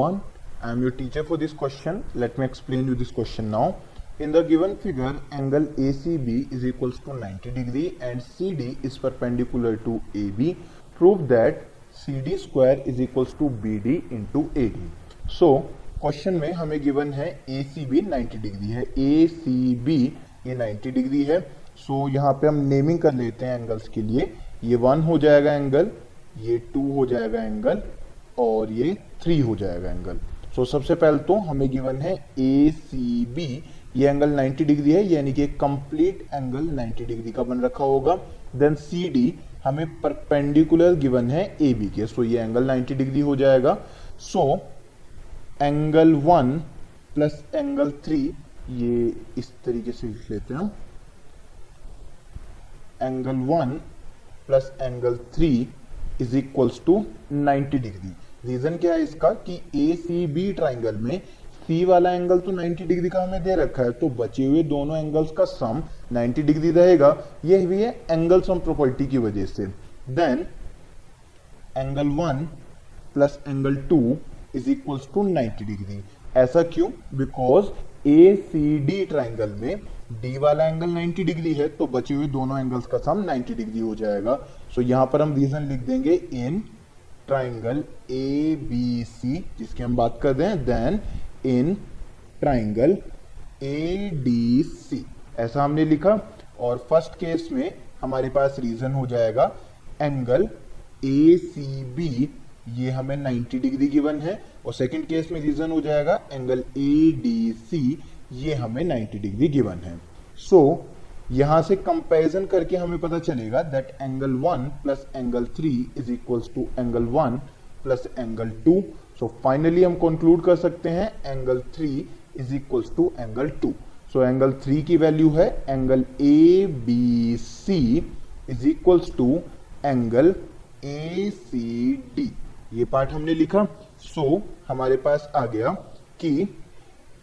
one. I am your teacher for this question. Let me explain you this question now. In the given figure, angle ACB is equals to 90 degree and CD is perpendicular to AB. Prove that CD square is equals to BD into AD. So question में हमें given है A C B ninety degree है ए C B ये 90 degree है सो so, यहाँ पे हम naming कर लेते हैं एंगल्स के लिए ये वन हो जाएगा एंगल ये टू हो जाएगा एंगल और ये थ्री हो जाएगा एंगल सो so, सबसे पहले तो हमें गिवन है ए सी बी ये एंगल 90 डिग्री है यानी कि कंप्लीट एंगल 90 डिग्री का बन रखा होगा. देन सी डी हमें परपेंडिकुलर गिवन है ए बी के. सो so, ये एंगल 90 डिग्री हो जाएगा. So angle one plus angle three ये इस तरीके से लिख लेते हैं angle one plus angle three is equals to 90 degree reason क्या है इसका? कि ए सी बी ट्राइंगल में सी वाला एंगल तो 90 डिग्री का हमें दे रखा है तो बचे हुए दोनों एंगल्स का सम 90 डिग्री रहेगा। यह भी है एंगल सम प्रॉपर्टी की वजह से। Then angle one plus angle two is equals to 90 degree ऐसा क्यों? Because A C D triangle में डी वाला एंगल 90 डिग्री है तो बचे हुए दोनों एंगल्स का सम 90 डिग्री हो जाएगा। सो so, यहाँ पर हम रीजन लिख देंगे इन ट्राइंगल ए बी सी जिसकी हम बात कर रहे हैं then in triangle A D C ऐसा हमने लिखा और फ़र्स्ट केस में हमारे पास रीजन हो जाएगा एंगल ए सी बी ये हमें 90 डिग्री गिवन है और सेकंड केस में रीजन हो जाएगा एंगल ए डी सी ये हमें 90 डिग्री गिवन है। सो so, यहाँ से कंपैरिजन करके हमें पता चलेगा that angle one plus angle three is equals to angle one plus angle two so finally हम कंक्लूड कर सकते हैं angle three is equals to angle two so angle three की वैल्यू है angle A B C is equals to angle A C D ये part हमने लिखा। सो so, हमारे पास आ गया कि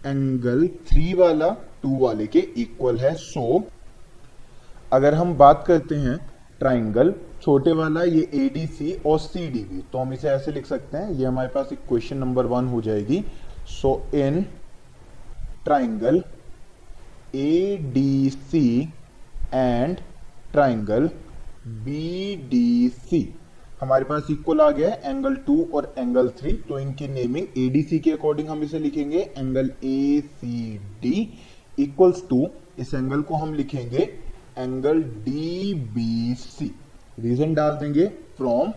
एंगल थ्री वाला टू वाले के इक्वल है. सो so, अगर हम बात करते हैं ट्राइंगल छोटे वाला ये ए डी सी और सी डी बी तो हम इसे ऐसे लिख सकते हैं. ये हमारे पास एक क्वेश्चन नंबर वन हो जाएगी. So in triangle A D C and triangle B D C हमारे पास इक्वल आ गया है एंगल टू और एंगल थ्री तो इनकी नेमिंग एडीसी के अकॉर्डिंग हम इसे लिखेंगे। Angle A C D equals to इस एंगल को हम लिखेंगे angle D B C reason डाल देंगे फ्रॉम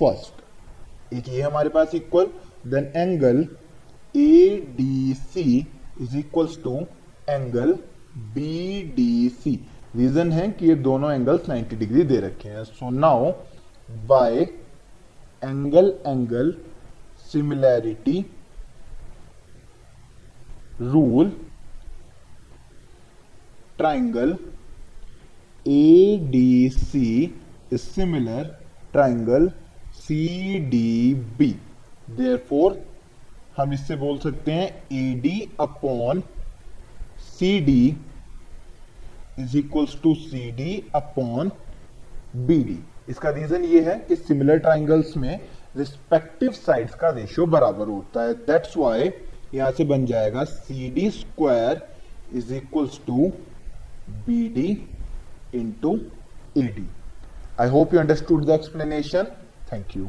फ़र्स्ट एक ये हमारे पास equal then angle A D C is equals to angle B D C reason है कि ये दोनों एंगल्स 90 डिग्री दे रखे हैं। So now by angle angle similarity rule triangle ADC is similar triangle CDB. Therefore, हम इससे बोल सकते हैं AD upon CD is equals to D upon D इसका रीजन ये है कि सिमिलर ट्राइंगल्स में रिस्पेक्टिव साइड्स का रेशियो बराबर होता है. दैट्स वाई यहाँ से बन जाएगा C D square is equals to B D into E D I hope you understood the explanation thank you.